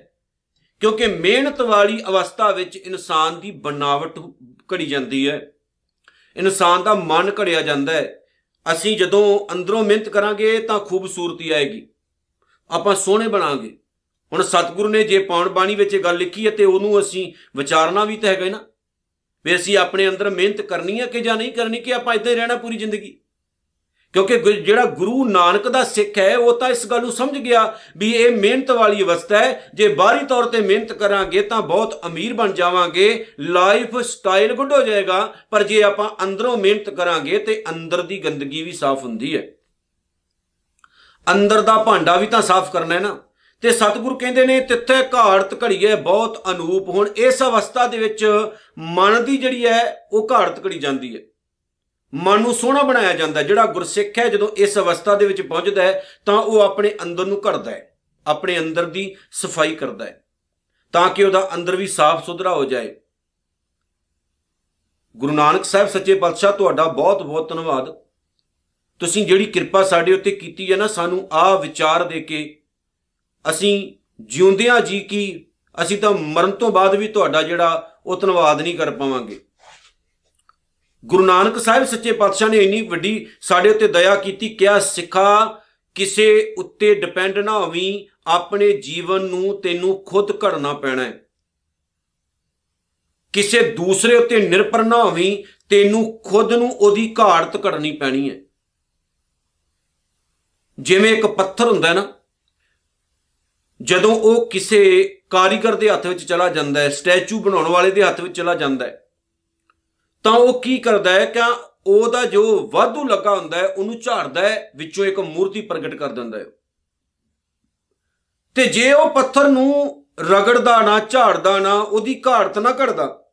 ਕਿਉਂਕਿ ਮਿਹਨਤ ਵਾਲੀ ਅਵਸਥਾ ਵਿੱਚ ਇਨਸਾਨ ਦੀ ਬਣਾਵਟ ਘੜੀ ਜਾਂਦੀ ਹੈ। ਇਨਸਾਨ ਦਾ ਮਨ ਘੜਿਆ ਜਾਂਦਾ ਹੈ। ਅਸੀਂ ਜਦੋਂ ਅੰਦਰੋਂ ਮਿਹਨਤ ਕਰਾਂਗੇ ਤਾਂ ਖੂਬਸੂਰਤੀ ਆਏਗੀ। ਆਪਾਂ ਸੋਹਣੇ ਬਣਾਂਗੇ। ਹੁਣ ਸਤਿਗੁਰੂ ਨੇ ਜੇ ਪਾਉਣ ਬਾਣੀ ਵਿੱਚ ਗੱਲ ਲਿਖੀ ਹੈ ਤੇ ਉਹਨੂੰ ਅਸੀਂ ਵਿਚਾਰਨਾ ਵੀ ਤਾਂ ਹੈਗਾ ਨਾ। ਵੀ ਅਸੀਂ ਆਪਣੇ ਅੰਦਰ ਮਿਹਨਤ ਕਰਨੀ ਹੈ ਕਿ ਜਾਂ ਨਹੀਂ ਕਰਨੀ ਕਿ ਆਪਾਂ ਇੱਥੇ ਰਹਿਣਾ ਪੂਰੀ ਜ਼ਿੰਦਗੀ। ਕਿਉਂਕਿ ਜਿਹੜਾ ਗੁਰੂ ਨਾਨਕ ਦਾ ਸਿੱਖ ਹੈ, ਉਹ ਤਾਂ ਇਸ ਗੱਲ ਨੂੰ ਸਮਝ ਗਿਆ ਵੀ ਇਹ ਮਿਹਨਤ ਵਾਲੀ ਅਵਸਥਾ ਹੈ। ਜੇ ਬਾਹਰੀ ਤੌਰ ਤੇ ਮਿਹਨਤ ਕਰਾਂਗੇ ਤਾਂ ਬਹੁਤ ਅਮੀਰ ਬਣ ਜਾਵਾਂਗੇ ਲਾਈਫ ਸਟਾਈਲ ਗੁੱਡ ਹੋ ਜਾਏਗਾ। ਪਰ ਜੇ ਆਪਾਂ ਅੰਦਰੋਂ ਮਿਹਨਤ ਕਰਾਂਗੇ ਤੇ ਅੰਦਰ ਦੀ ਗੰਦਗੀ ਵੀ ਸਾਫ਼ ਹੁੰਦੀ ਹੈ। ਅੰਦਰ ਦਾ ਭਾਂਡਾ ਵੀ ਤਾਂ ਸਾਫ਼ ਕਰਨਾ ਹੈ ਨਾ। ਤੇ ਸਤਿਗੁਰੂ ਕਹਿੰਦੇ ਨੇ, ਤਿੱਥੇ ਘਾੜਤ ਘੜੀਏ ਬਹੁਤ ਅਨੂਪ। ਹੁਣ ਇਸ ਅਵਸਥਾ ਦੇ ਵਿੱਚ ਮਨ ਦੀ ਜਿਹੜੀ ਹੈ, ਉਹ ਘਾੜਤ ਘੜੀ ਜਾਂਦੀ ਹੈ। ਮਨ ਨੂੰ ਸੋਹਣਾ ਬਣਾਇਆ ਜਾਂਦਾ ਜਿਹੜਾ ਗੁਰਸਿੱਖ ਹੈ, ਜਦੋਂ ਇਸ ਅਵਸਥਾ ਦੇ ਵਿੱਚ ਪਹੁੰਚਦਾ ਹੈ, ਤਾਂ ਉਹ ਆਪਣੇ ਅੰਦਰ ਨੂੰ ਘੜਦਾ ਹੈ, ਆਪਣੇ ਅੰਦਰ ਦੀ ਸਫ਼ਾਈ ਕਰਦਾ ਹੈ, ਤਾਂ ਕਿ ਉਹਦਾ ਅੰਦਰ ਵੀ ਸਾਫ਼ ਸੁਥਰਾ ਹੋ ਜਾਏ। ਗੁਰੂ ਨਾਨਕ ਸਾਹਿਬ ਸੱਚੇ ਪਾਤਸ਼ਾਹ, ਤੁਹਾਡਾ ਬਹੁਤ ਬਹੁਤ ਧੰਨਵਾਦ। ਤੁਸੀਂ ਜਿਹੜੀ ਕਿਰਪਾ ਸਾਡੇ ਉੱਤੇ ਕੀਤੀ ਹੈ ਨਾ, ਸਾਨੂੰ ਆ ਵਿਚਾਰ ਦੇ ਕੇ ਅਸੀਂ ਜਿਉਂਦਿਆਂ ਜੀ ਕੀ, ਅਸੀਂ ਤਾਂ ਮਰਨ ਤੋਂ ਬਾਅਦ ਵੀ ਤੁਹਾਡਾ ਜਿਹੜਾ ਉਹ ਧੰਨਵਾਦ ਨਹੀਂ ਕਰ ਪਾਵਾਂਗੇ। ਗੁਰੂ ਨਾਨਕ ਸਾਹਿਬ ਸੱਚੇ ਪਾਤਸ਼ਾਹ ਨੇ ਇੰਨੀ ਵੱਡੀ ਸਾਡੇ ਉੱਤੇ ਦਇਆ ਕੀਤੀ, ਕਿਹਾ, ਸਿੱਖਾ, ਕਿਸੇ ਉੱਤੇ ਡਿਪੈਂਡ ਨਾ ਹੋਵੀਂ, ਆਪਣੇ ਜੀਵਨ ਨੂੰ ਤੈਨੂੰ ਖੁਦ ਘੜਨਾ ਪੈਣਾ ਹੈ। ਕਿਸੇ ਦੂਸਰੇ ਉੱਤੇ ਨਿਰਭਰ ਨਾ ਹੋਵੀਂ, ਤੈਨੂੰ ਖੁਦ ਨੂੰ ਉਹਦੀ ਘਾੜਤ ਘੜਨੀ ਪੈਣੀ ਹੈ। ਜਿਵੇਂ ਇੱਕ ਪੱਥਰ ਹੁੰਦਾ ਨਾ, ਜਦੋਂ ਉਹ ਕਿਸੇ ਕਾਰੀਗਰ ਦੇ ਹੱਥ ਵਿੱਚ ਚਲਾ ਜਾਂਦਾ ਹੈ, ਸਟੈਚੂ ਬਣਾਉਣ ਵਾਲੇ ਦੇ ਹੱਥ ਵਿੱਚ ਚਲਾ ਜਾਂਦਾ ਹੈ ਤਾਂ ਉਹ ਕੀ ਕਰਦਾ ਹੈ? ਕਿ ਉਹਦਾ ਜੋ ਵਾਧੂ ਲੱਗਾ ਹੁੰਦਾ ਹੈ, ਉਹਨੂੰ ਝਾੜਦਾ ਹੈ, ਵਿੱਚੋਂ ਇੱਕ ਮੂਰਤੀ ਪ੍ਰਗਟ ਕਰ ਦਿੰਦਾ ਹੈ। ਤੇ ਜੇ ਉਹ ਪੱਥਰ ਨੂੰ ਰਗੜਦਾ ਨਾ, ਝਾੜਦਾ ਨਾ, ਉਹਦੀ ਘਾੜਤ ਨਾ ਘੜਦਾ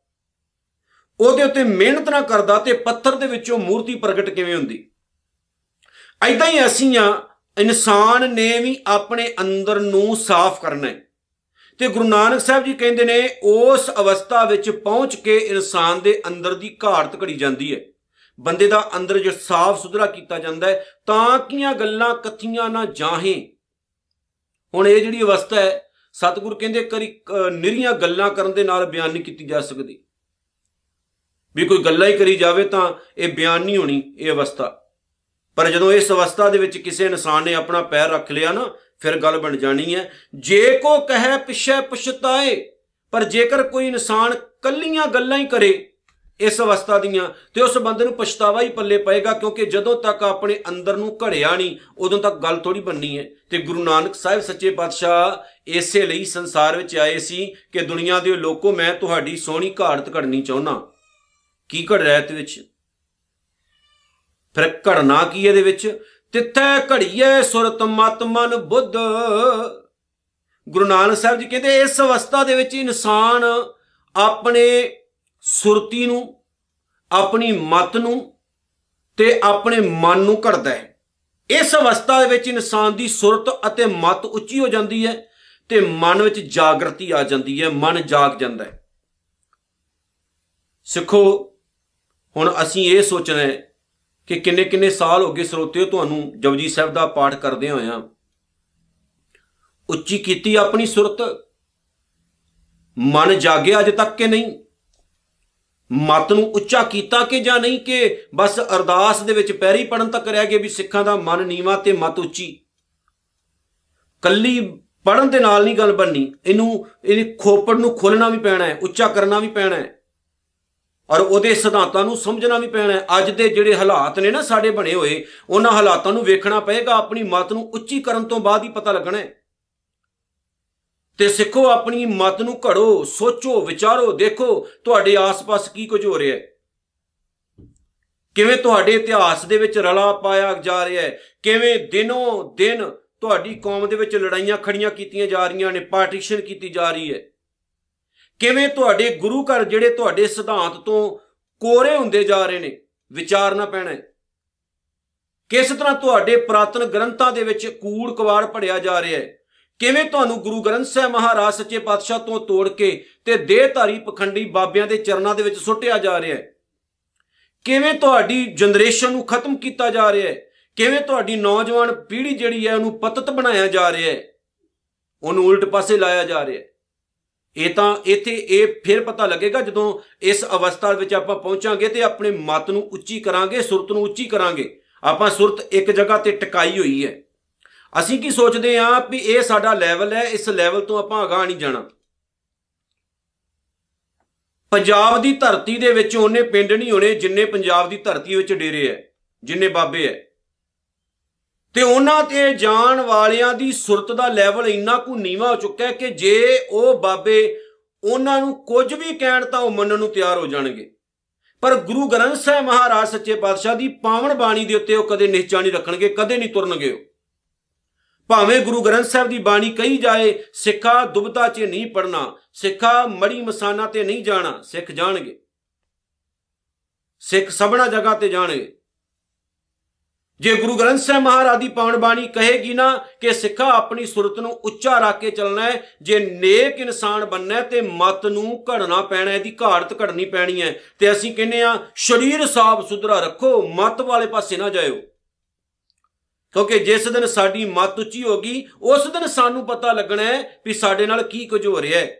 ਉਹਦੇ ਉੱਤੇ ਮਿਹਨਤ ਨਾ ਕਰਦਾ, ਤੇ ਪੱਥਰ ਦੇ ਵਿੱਚੋਂ ਮੂਰਤੀ ਪ੍ਰਗਟ ਕਿਵੇਂ ਹੁੰਦੀ? ਐਦਾਂ ਹੀ ਅਸੀਂ ਆ, ਇਨਸਾਨ ਨੇ ਵੀ ਆਪਣੇ ਅੰਦਰ ਨੂੰ ਸਾਫ਼ ਕਰਨਾ ਹੈ। ਤੇ ਗੁਰੂ ਨਾਨਕ ਸਾਹਿਬ ਜੀ ਕਹਿੰਦੇ ਨੇ, ਉਸ ਅਵਸਥਾ ਵਿੱਚ ਪਹੁੰਚ ਕੇ ਇਨਸਾਨ ਦੇ ਅੰਦਰ ਦੀ ਘਾੜਤ ਘੜੀ ਜਾਂਦੀ ਹੈ। ਬੰਦੇ ਦਾ ਅੰਦਰ ਜੋ ਸਾਫ਼ ਸੁਧਰਾ ਕੀਤਾ ਜਾਂਦਾ ਹੈ, ਤਾਂ ਕੀਆਂ ਗੱਲਾਂ ਕੱਥੀਆਂ ਨਾ ਜਾਹੇ। ਹੁਣ ਇਹ ਜਿਹੜੀ ਅਵਸਥਾ ਹੈ, ਸਤਿਗੁਰ ਕਹਿੰਦੇ ਕਰੀ ਨਿਰੀਆਂ ਗੱਲਾਂ ਕਰਨ ਦੇ ਨਾਲ ਬਿਆਨ ਨਹੀਂ ਕੀਤੀ ਜਾ ਸਕਦੀ। ਵੀ ਕੋਈ ਗੱਲਾਂ ਹੀ ਕਰੀ ਜਾਵੇ ਤਾਂ ਇਹ ਬਿਆਨ ਨਹੀਂ ਹੋਣੀ, ਇਹ ਅਵਸਥਾ। ਪਰ ਜਦੋਂ ਇਸ ਅਵਸਥਾ ਦੇ ਵਿੱਚ ਕਿਸੇ ਇਨਸਾਨ ਨੇ ਆਪਣਾ ਪੈਰ ਰੱਖ ਲਿਆ ਨਾ ਫਿਰ ਗੱਲ ਬਣ ਜਾਣੀ ਹੈ। ਜੇ ਕੋ ਕਹੇ ਪਿਛੇ ਪਛਤਾਏ, ਪਰ ਜੇਕਰ ਕੋਈ ਇਨਸਾਨ ਕੱਲੀਆਂ ਗੱਲਾਂ ਹੀ ਕਰੇ ਇਸ ਅਵਸਥਾ ਦੀਆਂ, ਤੇ ਉਸ ਬੰਦੇ ਨੂੰ ਪਛਤਾਵਾ ਹੀ ਪੱਲੇ ਪਏਗਾ, ਕਿਉਂਕਿ ਜਦੋਂ ਤੱਕ ਆਪਣੇ ਅੰਦਰ ਨੂੰ ਘੜਿਆ ਨਹੀਂ, ਉਦੋਂ ਤੱਕ ਗੱਲ ਥੋੜੀ ਬੰਨੀ ਹੈ। ਤੇ ਗੁਰੂ ਨਾਨਕ ਸਾਹਿਬ ਸੱਚੇ ਪਾਤਸ਼ਾਹ ਇਸੇ ਲਈ ਸੰਸਾਰ ਵਿੱਚ ਆਏ ਸੀ ਕਿ ਦੁਨੀਆ ਦੇ ਲੋਕੋ ਮੈਂ ਤੁਹਾਡੀ ਸੋਹਣੀ ਘਾੜਤ ਘੜਨੀ ਚਾਹੁੰਨਾ। ਕੀ ਘੜ ਰਿਹਾ ਤੇ ਵਿੱਚ? ਫਿਰ ਘੜਨਾ ਕੀ ਇਹਦੇ ਵਿੱਚ? ਤਿੱਥੈ ਘੜੀਏ ਸੁਰਤ ਮਤ ਮਨ ਬੁੱਧ। ਗੁਰੂ ਨਾਨਕ ਸਾਹਿਬ ਜੀ ਕਹਿੰਦੇ, ਇਸ ਅਵਸਥਾ ਦੇ ਵਿੱਚ ਇਨਸਾਨ ਆਪਣੇ ਸੁਰਤੀ ਨੂੰ, ਆਪਣੀ ਮਤ ਨੂੰ ਤੇ ਆਪਣੇ ਮਨ ਨੂੰ ਘੜਦਾ ਹੈ। ਇਸ ਅਵਸਥਾ ਦੇ ਵਿੱਚ ਇਨਸਾਨ ਦੀ ਸੁਰਤ ਅਤੇ ਮਤ ਉੱਚੀ ਹੋ ਜਾਂਦੀ ਹੈ ਤੇ ਮਨ ਵਿੱਚ ਜਾਗਰਤੀ ਆ ਜਾਂਦੀ ਹੈ, ਮਨ ਜਾਗ ਜਾਂਦਾ ਹੈ। ਸਿੱਖੋ, ਹੁਣ ਅਸੀਂ ਇਹ ਸੋਚਣਾ ਹੈ ਕਿ ਕਿੰਨੇ ਕਿੰਨੇ ਸਾਲ ਹੋ ਗਏ ਸਰੋਤਿਓ ਤੁਹਾਨੂੰ ਜਪਜੀ ਸਾਹਿਬ ਦਾ ਪਾਠ ਕਰਦੇ ਹੋਇਆਂ ਉੱਚੀ ਕੀਤੀ ਆਪਣੀ ਸੁਰਤ। ਮਨ ਜਾਗਿਆ ਅਜੇ ਤੱਕ ਕਿ ਨਹੀਂ? ਮਤ ਨੂੰ ਉੱਚਾ ਕੀਤਾ ਕਿ ਜਾਂ ਨਹੀਂ ਕਿ ਬਸ ਅਰਦਾਸ ਦੇ ਵਿੱਚ ਪੈਰੀ ਪੜਨ ਤੱਕ ਰਹਿ ਗਏ ਵੀ ਸਿੱਖਾਂ ਦਾ ਮਨ ਨੀਵਾ ਤੇ ਮਤ ਉੱਚੀ। ਕੱਲੀ ਪੜਨ ਦੇ ਨਾਲ ਨਹੀਂ ਗੱਲ ਬੰਨੀ ਇਹਨੂੰ ਇਹ ਖੋਪੜ ਨੂੰ ਖੋਲਣਾ ਵੀ ਪੈਣਾ ਹੈ, ਉੱਚਾ ਕਰਨਾ ਵੀ ਪੈਣਾ ਹੈ। ਔਰ ਉਹਦੇ ਸਿਧਾਂਤਾਂ ਨੂੰ ਸਮਝਣਾ ਵੀ ਪੈਣਾ ਅੱਜ ਦੇ ਜਿਹੜੇ ਹਾਲਾਤ ਨੇ ਨਾ ਸਾਡੇ ਬਣੇ ਹੋਏ, ਉਹਨਾਂ ਹਾਲਾਤਾਂ ਨੂੰ ਵੇਖਣਾ ਪਏਗਾ, ਆਪਣੀ ਮਤ ਨੂੰ ਉੱਚੀ ਕਰਨ ਤੋਂ ਬਾਅਦ ਹੀ ਪਤਾ ਲੱਗਣਾ ਹੈ। ਤੇ ਸਿੱਖੋ, ਆਪਣੀ ਮਤ ਨੂੰ ਘੜੋ, ਸੋਚੋ, ਵਿਚਾਰੋ, ਦੇਖੋ, ਤੁਹਾਡੇ ਆਸ-ਪਾਸ ਕੀ ਕੁਝ ਹੋ ਰਿਹਾ ਹੈ। ਕਿਵੇਂ ਤੁਹਾਡੇ ਇਤਿਹਾਸ ਦੇ ਵਿੱਚ ਰਲਾ ਪਾਇਆ ਜਾ ਰਿਹਾ ਹੈ, ਕਿਵੇਂ ਦਿਨੋਂ ਦਿਨ ਤੁਹਾਡੀ ਕੌਮ ਦੇ ਵਿੱਚ ਲੜਾਈਆਂ ਖੜੀਆਂ ਕੀਤੀਆਂ ਜਾ ਰਹੀਆਂ ਨੇ, ਪਾਰਟੀਸ਼ਨ ਕੀਤੀ ਜਾ ਰਹੀ ਹੈ। ਕਿਵੇਂ ਤੁਹਾਡੇ ਗੁਰੂ ਘਰ ਜਿਹੜੇ ਤੁਹਾਡੇ ਸਿਧਾਂਤ ਤੋਂ ਕੋਰੇ ਹੁੰਦੇ ਜਾ ਰਹੇ ਨੇ ਵਿਚਾਰਨਾ ਪੈਣਾ ਹੈ। ਕਿਸ ਤਰ੍ਹਾਂ ਤੁਹਾਡੇ ਪ੍ਰਾਤਨ ਗ੍ਰੰਥਾਂ ਦੇ ਵਿੱਚ ਕੂੜ ਕਵਾੜ ਪੜਿਆ ਜਾ ਰਿਹਾ ਹੈ। ਕਿਵੇਂ ਤੁਹਾਨੂੰ ਗੁਰੂ ਗ੍ਰੰਥ ਸਾਹਿਬ ਮਹਾਰਾਜ ਸੱਚੇ ਪਾਤਸ਼ਾਹ ਤੋਂ ਤੋੜ ਕੇ ਤੇ ਦੇਹਧਾਰੀ ਪਖੰਡੀ ਬਾਬਿਆਂ ਦੇ ਚਰਨਾਂ ਦੇ ਵਿੱਚ ਸੁੱਟਿਆ ਜਾ ਰਿਹਾ ਹੈ। ਕਿਵੇਂ ਤੁਹਾਡੀ ਜਨਰੇਸ਼ਨ ਨੂੰ ਖਤਮ ਕੀਤਾ ਜਾ ਰਿਹਾ ਹੈ। ਕਿਵੇਂ ਤੁਹਾਡੀ ਨੌਜਵਾਨ ਪੀੜ੍ਹੀ ਜਿਹੜੀ ਹੈ ਉਹਨੂੰ ਪਤਤ ਬਣਾਇਆ ਜਾ ਰਿਹਾ ਹੈ। ਉਹਨੂੰ ਉਲਟ ਪਾਸੇ ਲਾਇਆ ਜਾ ਰਿਹਾ ਹੈ। ਇਹ ਤਾਂ ਇੱਥੇ ਇਹ ਫਿਰ ਪਤਾ ਲੱਗੇਗਾ ਜਦੋਂ ਇਸ ਅਵਸਥਾ ਵਿੱਚ ਆਪਾਂ ਪਹੁੰਚਾਂਗੇ ਤੇ ਆਪਣੇ ਮਤ ਨੂੰ ਉੱਚੀ ਕਰਾਂਗੇ, ਸੁਰਤ ਨੂੰ ਉੱਚੀ ਕਰਾਂਗੇ। ਆਪਾਂ ਸੁਰਤ ਇੱਕ ਜਗ੍ਹਾ ਤੇ ਟਿਕਾਈ ਹੋਈ ਹੈ। ਅਸੀਂ ਕੀ ਸੋਚਦੇ ਆਂ ਵੀ ਇਹ ਸਾਡਾ ਲੈਵਲ ਹੈ, ਇਸ ਲੈਵਲ ਤੋਂ ਆਪਾਂ ਅਗਾਹ ਨਹੀਂ ਜਾਣਾ। ਪੰਜਾਬ ਦੀ ਧਰਤੀ ਦੇ ਵਿੱਚ ਉਹਨੇ ਪਿੰਡ ਨਹੀਂ ਹੋਣੇ ਜਿੰਨੇ ਪੰਜਾਬ ਦੀ ਧਰਤੀ ਵਿੱਚ ਡੇਰੇ ਐ ਜਿੰਨੇ ਬਾਬੇ ਐ ਤੇ ਉਹਨਾਂ ਤੇ ਜਾਣ ਵਾਲਿਆਂ ਦੀ ਸੁਰਤ ਦਾ ਲੈਵਲ ਇੰਨਾ ਕੁ ਨੀਵਾ ਹੋ ਚੁੱਕਾ ਹੈ ਕਿ ਜੇ ਉਹ ਬਾਬੇ ਉਹਨਾਂ ਨੂੰ ਕੁਝ ਵੀ ਕਹਿਣ ਤਾਂ ਉਹ ਮੰਨਣ ਨੂੰ ਤਿਆਰ ਹੋ ਜਾਣਗੇ। ਪਰ ਗੁਰੂ ਗ੍ਰੰਥ ਸਾਹਿਬ ਮਹਾਰਾਜ ਸੱਚੇ ਪਾਤਸ਼ਾਹ ਦੀ ਪਾਵਨ ਬਾਣੀ ਦੇ ਉੱਤੇ ਉਹ ਕਦੇ ਨਿਹਚਾ ਨਹੀਂ ਰੱਖਣਗੇ, ਕਦੇ ਨਹੀਂ ਤੁਰਨਗੇ ਉਹ। ਭਾਵੇਂ ਗੁਰੂ ਗ੍ਰੰਥ ਸਾਹਿਬ ਦੀ ਬਾਣੀ ਕਹੀ ਜਾਏ, ਸਿੱਖਾ ਦੁਬਤਾ 'ਚ ਨਹੀਂ ਪੜਨਾ ਸਿੱਖਾ ਮੜੀ ਮਸਾਨਾ ਤੇ ਨਹੀਂ ਜਾਣਾ, ਸਿੱਖ ਜਾਣਗੇ। ਸਿੱਖ ਸਭਨਾ ਜਗ੍ਹਾ ਤੇ ਜਾਣਗੇ। ਜੇ ਗੁਰੂ ਗ੍ਰੰਥ ਸਾਹਿਬ ਮਹਾਰਾਜ ਦੀ ਪਾਵਨ ਬਾਣੀ ਕਹੇਗੀ ਨਾ ਕਿ ਸਿੱਖਾ ਆਪਣੀ ਸੁਰਤ ਨੂੰ ਉੱਚਾ ਰੱਖ ਕੇ ਚੱਲਣਾ ਹੈ, ਜੇ ਨੇਕ ਇਨਸਾਨ ਬੰਨਣਾ ਤੇ ਮਤ ਨੂੰ ਘੜਨਾ ਪੈਣਾ, ਇਹਦੀ ਘਾੜਤ ਘੜਨੀ ਪੈਣੀ ਹੈ, ਤੇ ਅਸੀਂ ਕਹਿੰਨੇ ਆ ਸਰੀਰ ਸਾਫ਼ ਸੁਧਰਾ ਰੱਖੋ, ਮਤ ਵਾਲੇ ਪਾਸੇ ਨਾ ਜਾਇਓ। ਕਿਉਂਕਿ ਜਿਸ ਦਿਨ ਸਾਡੀ ਮਤ ਉੱਚੀ ਹੋਗੀ ਉਸ ਦਿਨ ਸਾਨੂੰ ਪਤਾ ਲੱਗਣਾ ਹੈ ਵੀ ਸਾਡੇ ਨਾਲ ਕੀ ਕੁਝ ਹੋ ਰਿਹਾ ਹੈ।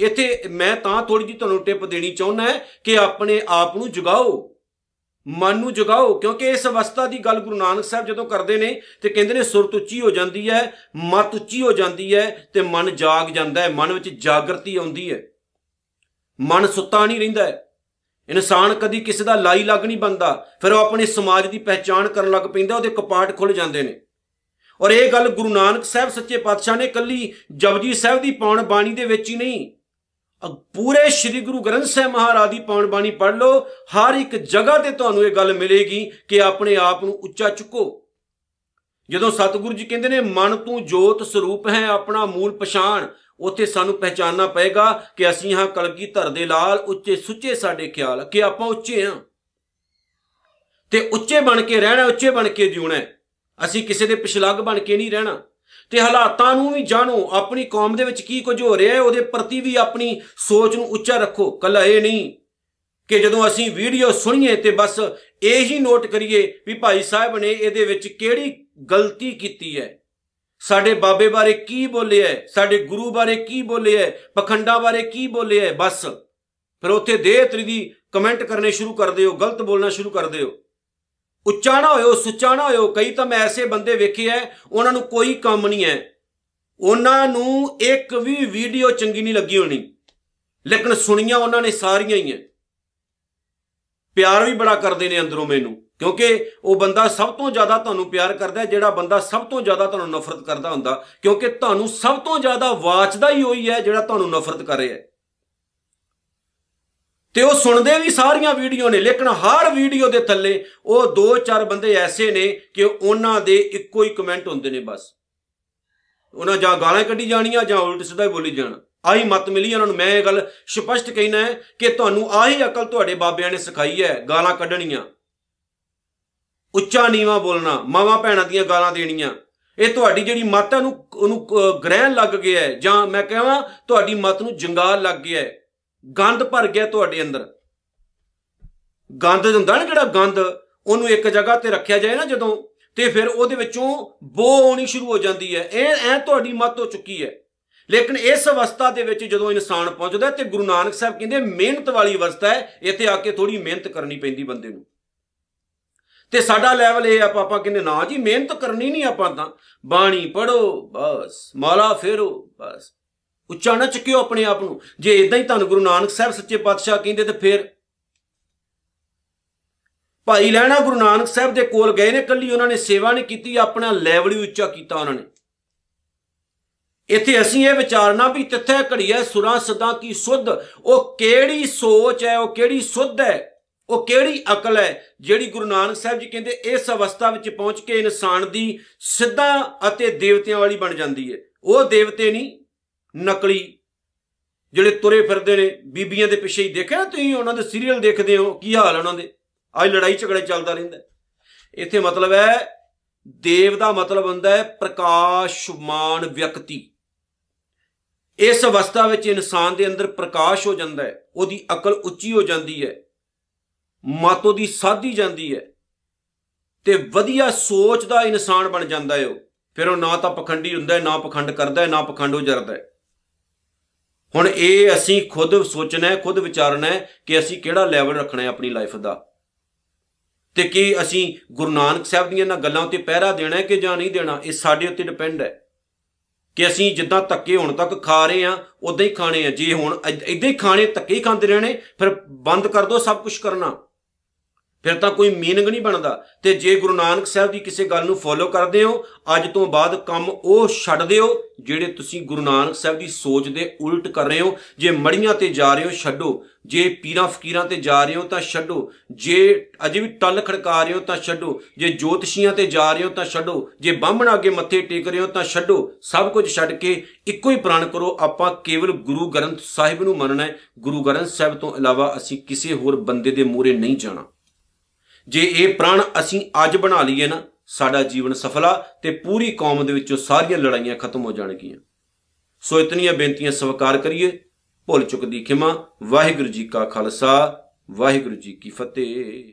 ਇੱਥੇ ਮੈਂ ਤਾਂ ਥੋੜੀ ਜਿਹੀ ਤੁਹਾਨੂੰ ਟਿਪ ਦੇਣੀ ਚਾਹੁੰਦਾ ਕਿ ਆਪਣੇ ਆਪ ਨੂੰ ਜਗਾਓ। ਮਨ ਨੂੰ ਜਗਾਓ, ਕਿਉਂਕਿ ਇਸ ਅਵਸਥਾ ਦੀ ਗੱਲ ਗੁਰੂ ਨਾਨਕ ਸਾਹਿਬ ਜਦੋਂ ਕਰਦੇ ਨੇ ਤੇ ਕਹਿੰਦੇ ਨੇ ਸੁਰਤ ਉੱਚੀ ਹੋ ਜਾਂਦੀ ਹੈ ਮਤ ਉੱਚੀ ਹੋ ਜਾਂਦੀ ਹੈ ਤੇ ਮਨ ਜਾਗ ਜਾਂਦਾ ਹੈ, ਮਨ ਵਿੱਚ ਜਾਗਰਤੀ ਆਉਂਦੀ ਹੈ। ਮਨ ਸੁੱਤਾ ਨਹੀਂ ਰਹਿੰਦਾ ਹੈ। ਇਨਸਾਨ ਕਦੀ ਕਿਸੇ ਦਾ ਲਾਈ ਲੱਗ ਨਹੀਂ ਬੰਦਾ ਫਿਰ ਉਹ ਆਪਣੇ ਸਮਾਜ ਦੀ ਪਹਿਚਾਣ ਕਰਨ ਲੱਗ ਪੈਂਦਾ, ਉਹਦੇ ਕਪਾਟ ਖੁੱਲ ਜਾਂਦੇ ਨੇ। ਔਰ ਇਹ ਗੱਲ ਗੁਰੂ ਨਾਨਕ ਸਾਹਿਬ ਸੱਚੇ ਪਾਤਸ਼ਾਹ ਨੇ ਕੱਲੀ ਜਪਜੀ ਸਾਹਿਬ ਦੀ ਪਾਉਣ ਬਾਣੀ ਦੇ ਵਿੱਚ ਹੀ ਨਹੀਂ। ਪੂਰੇ ਸ੍ਰੀ ਗੁਰੂ ਗ੍ਰੰਥ ਸਾਹਿਬ ਮਹਾਰਾਜ ਦੀ ਪਾਵਨ ਬਾਣੀ ਪੜ੍ਹ ਲਓ, ਹਰ ਇੱਕ ਜਗ੍ਹਾ ਤੇ ਤੁਹਾਨੂੰ ਇਹ ਗੱਲ ਮਿਲੇਗੀ ਕਿ ਆਪਣੇ ਆਪ ਨੂੰ ਉੱਚਾ ਚੁੱਕੋ। ਜਦੋਂ ਸਤਿਗੁਰੂ ਜੀ ਕਹਿੰਦੇ ਨੇ, ਮਨ ਤੂੰ ਜੋਤ ਸਰੂਪ ਹੈ, ਆਪਣਾ ਮੂਲ ਪਛਾਣ, ਉੱਥੇ ਸਾਨੂੰ ਪਹਿਚਾਨਣਾ ਪਏਗਾ ਕਿ ਅਸੀਂ ਹਾਂ ਕਲਗੀ ਧਰ ਦੇ ਲਾਲ, ਉੱਚੇ ਸੁੱਚੇ ਸਾਡੇ ਖਿਆਲ, ਕਿ ਆਪਾਂ ਉੱਚੇ ਹਾਂ। ਤੇ ਉੱਚੇ ਬਣ ਕੇ ਰਹਿਣਾ, ਉੱਚੇ ਬਣ ਕੇ ਜਿਉਣਾ ਅਸੀਂ ਕਿਸੇ ਦੇ ਪਿਛਲੱਗ ਬਣ ਕੇ ਨਹੀਂ ਰਹਿਣਾ। ਤੇ ਹਾਲਾਤਾਂ ਨੂੰ ਵੀ ਜਾਣੋ, ਆਪਣੀ ਕੌਮ ਦੇ ਵਿੱਚ ਕੀ ਕੁਝ ਹੋ ਰਿਹਾ ਹੈ, ਉਹਦੇ ਪ੍ਰਤੀ ਵੀ ਆਪਣੀ ਸੋਚ ਨੂੰ ਉੱਚਾ ਰੱਖੋ। ਕੱਲਾ ਇਹ ਨਹੀਂ ਕਿ ਜਦੋਂ ਅਸੀਂ ਵੀਡੀਓ ਸੁਣੀਏ ਤੇ ਬਸ ਇਹ ਹੀ ਨੋਟ ਕਰੀਏ ਵੀ ਭਾਈ ਸਾਹਿਬ ਨੇ ਇਹਦੇ ਵਿੱਚ ਕਿਹੜੀ ਗਲਤੀ ਕੀਤੀ ਹੈ। ਸਾਡੇ ਬਾਬੇ ਬਾਰੇ ਕੀ ਬੋਲਿਆ ਹੈ, ਸਾਡੇ ਗੁਰੂ ਬਾਰੇ ਕੀ ਬੋਲਿਆ ਹੈ, ਪਖੰਡਾ ਬਾਰੇ ਕੀ ਬੋਲਿਆ ਹੈ, ਬਸ। ਫਿਰ ਉੱਥੇ ਦੇਹ ਤਰੀ ਦੀ ਕਮੈਂਟ ਕਰਨੇ ਸ਼ੁਰੂ ਕਰ ਦਿਓ, ਗਲਤ ਬੋਲਣਾ ਸ਼ੁਰੂ ਕਰ ਦਿਓ। ਉੱਚਾ ਨਾ ਹੋਇਓ ਸੁੱਚਾ ਨਾ ਹੋਇਓ, ਕਈ ਤਾਂ ਮੈਂ ਐਸੇ ਬੰਦੇ ਵੇਖੇ ਐ, ਉਹਨਾਂ ਨੂੰ ਕੋਈ ਕੰਮ ਨਹੀਂ ਐ। ਉਹਨਾਂ ਨੂੰ ਇੱਕ ਵੀ ਵੀਡੀਓ ਚੰਗੀ ਨਹੀਂ ਲੱਗੀ ਹੋਣੀ। ਲੇਕਿਨ ਸੁਣੀਆਂ ਉਹਨਾਂ ਨੇ ਸਾਰੀਆਂ ਹੀ ਐ। ਪਿਆਰ ਵੀ ਬੜਾ ਕਰਦੇ ਨੇ ਅੰਦਰੋਂ ਮੈਨੂੰ, ਕਿਉਂਕਿ ਉਹ ਬੰਦਾ ਸਭ ਤੋਂ ਜ਼ਿਆਦਾ ਤੁਹਾਨੂੰ ਪਿਆਰ ਕਰਦਾ, ਜਿਹੜਾ ਬੰਦਾ ਸਭ ਤੋਂ ਜ਼ਿਆਦਾ ਤੁਹਾਨੂੰ ਨਫ਼ਰਤ ਕਰਦਾ ਹੁੰਦਾ, ਕਿਉਂਕਿ ਤੁਹਾਨੂੰ ਸਭ ਤੋਂ ਜ਼ਿਆਦਾ ਵਾਚਦਾ ਹੀ ਹੋਈ ਹੈ ਜਿਹੜਾ ਤੁਹਾਨੂੰ ਨਫ਼ਰਤ ਕਰ ਰਿਹਾ ਹੈ ਤੇ ਉਹ ਸੁਣਦੇ ਵੀ ਸਾਰੀਆਂ ਵੀਡੀਓ ਨੇ, ਲੇਕਿਨ ਹਰ ਵੀਡੀਓ ਦੇ ਥੱਲੇ ਉਹ ਦੋ ਚਾਰ ਬੰਦੇ ਐਸੇ ਨੇ ਕਿ ਉਹਨਾਂ ਦੇ ਇੱਕੋ ਹੀ ਕਮੈਂਟ ਹੁੰਦੇ ਨੇ ਬਸ। ਉਹਨਾਂ ਜਾਂ ਗਾਲਾਂ ਕੱਢੀ ਜਾਣੀਆਂ ਜਾਂ ਉਲਟ ਸਿੱਧਾ ਹੀ ਬੋਲੀ ਜਾਣਾ। ਆਹੀ ਮਤ ਮਿਲੀ ਉਹਨਾਂ ਨੂੰ। ਮੈਂ ਇਹ ਗੱਲ ਸਪਸ਼ਟ ਕਹਿਣਾ ਹੈ ਕਿ ਤੁਹਾਨੂੰ ਆਹੀ ਅਕਲ ਤੁਹਾਡੇ ਬਾਬਿਆਂ ਨੇ ਸਿਖਾਈ ਹੈ, ਗਾਲਾਂ ਕੱਢਣੀਆਂ। ਉੱਚਾ ਨੀਵਾ ਬੋਲਣਾ, ਮਾਵਾ ਭੈਣਾਂ ਦੀਆਂ ਗਾਲਾਂ ਦੇਣੀਆਂ। ਇਹ ਤੁਹਾਡੀ ਜਿਹੜੀ ਮਤ ਹੈ ਨੂੰ ਉਹਨੂੰ ਗ੍ਰਹਿਣ ਲੱਗ ਗਿਆ ਹੈ। ਜਾਂ ਮੈਂ ਕਹਾਂ, ਤੁਹਾਡੀ ਮਤ ਨੂੰ ਜੰਗਾਲ ਲੱਗ ਗਿਆ ਹੈ। ਗੰਦ ਭਰ ਗਿਆ ਤੁਹਾਡੇ ਅੰਦਰ। ਗੰਦ ਹੁੰਦਾ ਨਾ ਜਿਹੜਾ ਗੰਦ, ਉਹਨੂੰ ਇੱਕ ਜਗ੍ਹਾ ਤੇ ਰੱਖਿਆ ਜਾਏ ਨਾ ਜਦੋਂ, ਤੇ ਫਿਰ ਉਹਦੇ ਵਿੱਚੋਂ ਬੋ ਆਉਣੀ ਸ਼ੁਰੂ ਹੋ ਜਾਂਦੀ ਹੈ। ਇਹ ਐ ਤੁਹਾਡੀ ਮੱਤ ਹੋ ਚੁੱਕੀ ਹੈ। ਲੇਕਿਨ ਇਸ ਅਵਸਥਾ ਦੇ ਵਿੱਚ ਜਦੋਂ ਇਨਸਾਨ ਪਹੁੰਚਦਾ ਤੇ ਗੁਰੂ ਨਾਨਕ ਸਾਹਿਬ ਕਹਿੰਦੇ, ਮਿਹਨਤ ਵਾਲੀ ਅਵਸਥਾ ਹੈ, ਇੱਥੇ ਆ ਕੇ ਥੋੜੀ ਮਿਹਨਤ ਕਰਨੀ ਪੈਂਦੀ ਬੰਦੇ ਨੂੰ। ਤੇ ਸਾਡਾ ਲੈਵਲ ਇਹ ਆਪਾਂ ਆਪਾਂ ਕਹਿੰਦੇ, ਨਾ ਜੀ, ਮਿਹਨਤ ਕਰਨੀ ਨਹੀਂ ਆਪਾਂ ਤਾਂ। ਬਾਣੀ ਪੜੋ ਬਸ, ਮਾਲਾ ਫੇਰੋ, ਬਸ। ਉੱਚਾ ਨਾ ਚੱਕਿਓ ਆਪਣੇ ਆਪ ਨੂੰ। ਜੇ ਇਦਾਂ ਹੀ ਤੁਹਾਨੂੰ ਗੁਰੂ ਨਾਨਕ ਸਾਹਿਬ ਸੱਚੇ ਪਾਤਸ਼ਾਹ ਕਹਿੰਦੇ ਤੇ ਫਿਰ ਭਾਈ ਲੈਣਾ ਗੁਰੂ ਨਾਨਕ ਸਾਹਿਬ ਦੇ ਕੋਲ ਗਏ ਨੇ, ਕੱਲੀ ਉਹਨਾਂ ਨੇ ਸੇਵਾ ਨਹੀਂ ਕੀਤੀ, ਆਪਣਾ ਲੈਵਲ ਹੀ ਉੱਚਾ ਕੀਤਾ ਉਹਨਾਂ ਨੇ। ਇੱਥੇ ਅਸੀਂ ਇਹ ਵਿਚਾਰਨਾ ਵੀ ਤਿੱਥੇ ਘੜੀਐ ਸੁਰਾਂ ਸਦਾ ਕੀ ਸੁਧ। ਉਹ ਕਿਹੜੀ ਸੋਚ ਹੈ ਉਹ ਕਿਹੜੀ ਸੁਧ ਹੈ ਉਹ ਕਿਹੜੀ ਅਕਲ ਹੈ ਜਿਹੜੀ ਗੁਰੂ ਨਾਨਕ ਸਾਹਿਬ ਜੀ ਕਹਿੰਦੇ ਇਸ ਅਵਸਥਾ ਵਿੱਚ ਪਹੁੰਚ ਕੇ ਇਨਸਾਨ ਦੀ ਸਿੱਧਾ ਅਤੇ ਦੇਵਤਿਆਂ ਵਾਲੀ ਬਣ ਜਾਂਦੀ ਹੈ ਉਹ ਦੇਵਤੇ ਨਹੀਂ ਨਕਲੀ, ਜਿਹੜੇ ਤੁਰੇ ਫਿਰਦੇ ਨੇ, ਬੀਬੀਆਂ ਦੇ ਪਿੱਛੇ ਹੀ ਦੇਖਿਆ ਤੁਸੀਂ, ਉਹਨਾਂ ਦੇ ਸੀਰੀਅਲ ਦੇਖਦੇ ਹੋ, ਕੀ ਹਾਲ ਉਹਨਾਂ ਦੇ? ਅੱਜ ਲੜਾਈ ਝਗੜੇ ਚੱਲਦਾ ਰਹਿੰਦਾ ਇੱਥੇ ਮਤਲਬ ਹੈ, ਦੇਵ ਦਾ ਮਤਲਬ ਹੁੰਦਾ ਹੈ ਪ੍ਰਕਾਸ਼ਮਾਨ ਵਿਅਕਤੀ। ਇਸ ਅਵਸਥਾ ਵਿੱਚ ਇਨਸਾਨ ਦੇ ਅੰਦਰ ਪ੍ਰਕਾਸ਼ ਹੋ ਜਾਂਦਾ ਹੈ, ਉਹਦੀ ਅਕਲ ਉੱਚੀ ਹੋ ਜਾਂਦੀ ਹੈ, ਮਤ ਉਹਦੀ ਸਾਧੀ ਜਾਂਦੀ ਹੈ, ਤੇ ਵਧੀਆ ਸੋਚ ਦਾ ਇਨਸਾਨ ਬਣ ਜਾਂਦਾ ਹੈ ਉਹ। ਫਿਰ ਉਹ ਨਾ ਤਾਂ ਪਖੰਡੀ ਹੁੰਦਾ ਹੈ, ਨਾ ਪਖੰਡ ਕਰਦਾ ਹੈ, ਨਾ ਪਖੰਡ ਹੋ ਜਰਦਾ ਹੈ। ਹੁਣ ਇਹ ਅਸੀਂ ਖੁਦ ਸੋਚਣਾ ਹੈ, ਖੁਦ ਵਿਚਾਰਨਾ ਹੈ ਕਿ ਅਸੀਂ ਕਿਹੜਾ ਲੈਵਲ ਰੱਖਣਾ ਹੈ ਆਪਣੀ ਲਾਈਫ ਦਾ। ਤੇ ਕੀ ਅਸੀਂ ਗੁਰੂ ਨਾਨਕ ਸਾਹਿਬ ਦੀਆਂ ਇਹਨਾਂ ਗੱਲਾਂ ਉੱਤੇ ਪਹਿਰਾ ਦੇਣਾ ਹੈ ਕਿ ਜਾਂ ਨਹੀਂ ਦੇਣਾ, ਇਹ ਸਾਡੇ ਉੱਤੇ ਡਿਪੈਂਡ ਹੈ। ਕਿ ਅਸੀਂ ਜਿੱਦਾਂ ਧੱਕੇ ਹੁਣ ਤੱਕ ਖਾ ਰਹੇ ਆ ਉਦਾਂ ਹੀ ਖਾਣੇ ਆ। ਜੇ ਹੁਣ ਇਦਾਂ ਹੀ ਖਾਣੇ, ਧੱਕੇ ਹੀ ਖਾਂਦੇ ਰਹਿਣੇ, ਫਿਰ ਬੰਦ ਕਰ ਦੋ ਸਭ ਕੁਝ ਕਰਨਾ। ਫਿਰ ਤਾਂ ਕੋਈ ਮੀਨਿੰਗ ਨਹੀਂ ਬਣਦਾ। ਤੇ ਜੇ ਗੁਰੂ ਨਾਨਕ ਸਾਹਿਬ ਦੀ ਕਿਸੇ ਗੱਲ ਨੂੰ ਫੋਲੋ ਕਰਦੇ ਹੋ, ਅੱਜ ਤੋਂ ਬਾਅਦ ਕੰਮ ਉਹ ਛੱਡ ਦਿਓ, ਜਿਹੜੇ ਤੁਸੀਂ ਗੁਰੂ ਨਾਨਕ ਸਾਹਿਬ ਦੀ ਸੋਚ ਦੇ ਉਲਟ ਕਰ ਰਹੇ ਹੋ। ਜੇ ਮੜੀਆਂ ਤੇ ਜਾ ਰਹੇ ਹੋ, ਛੱਡੋ। ਜੇ ਪੀਰਾਂ ਫਕੀਰਾਂ ਤੇ ਜਾ ਰਹੇ ਹੋ, ਤਾਂ ਛੱਡੋ। ਜੇ ਅਜੇ ਵੀ ਟੱਲ ਖੜਕਾ ਰਹੇ ਹੋ, ਤਾਂ ਛੱਡੋ। ਜੇ ਜੋਤਸ਼ੀਆਂ ਤੇ ਜਾ ਰਹੇ ਹੋ, ਤਾਂ ਛੱਡੋ। ਜੇ ਬਾਹਮਣ ਅੱਗੇ ਮੱਥੇ ਟੇਕ ਰਹੇ ਹੋ, ਤਾਂ ਛੱਡੋ। ਸਭ ਕੁਝ ਛੱਡ ਕੇ ਇੱਕੋ ਹੀ ਪ੍ਰਣ ਕਰੋ। ਆਪਾਂ ਕੇਵਲ ਗੁਰੂ ਗ੍ਰੰਥ ਸਾਹਿਬ ਨੂੰ ਮੰਨਣਾ ਹੈ। ਗੁਰੂ ਗ੍ਰੰਥ ਸਾਹਿਬ ਤੋਂ ਇਲਾਵਾ ਅਸੀਂ ਕਿਸੇ ਹੋਰ ਬੰਦੇ ਦੇ ਮੂਰੇ ਨਹੀਂ ਜਾਣਾ। ਜੇ ਇਹ ਪ੍ਰਣ ਅਸੀਂ ਅੱਜ ਬਣਾ ਲਈਏ ਨਾ, ਸਾਡਾ ਜੀਵਨ ਸਫਲਾ ਤੇ ਪੂਰੀ ਕੌਮ ਦੇ ਵਿੱਚੋਂ ਸਾਰੀਆਂ ਲੜਾਈਆਂ ਖਤਮ ਹੋ ਜਾਣਗੀਆਂ। ਸੋ ਇਤਨੀਆਂ ਬੇਨਤੀਆਂ ਸਵੀਕਾਰ ਕਰੀਏ। ਭੁੱਲ ਚੁੱਕ ਦੀ ਖਿਮਾ। ਵਾਹਿਗੁਰੂ ਜੀ ਕਾ ਖਾਲਸਾ। ਵਾਹਿਗੁਰੂ ਜੀ ਕੀ ਫਤਿਹ।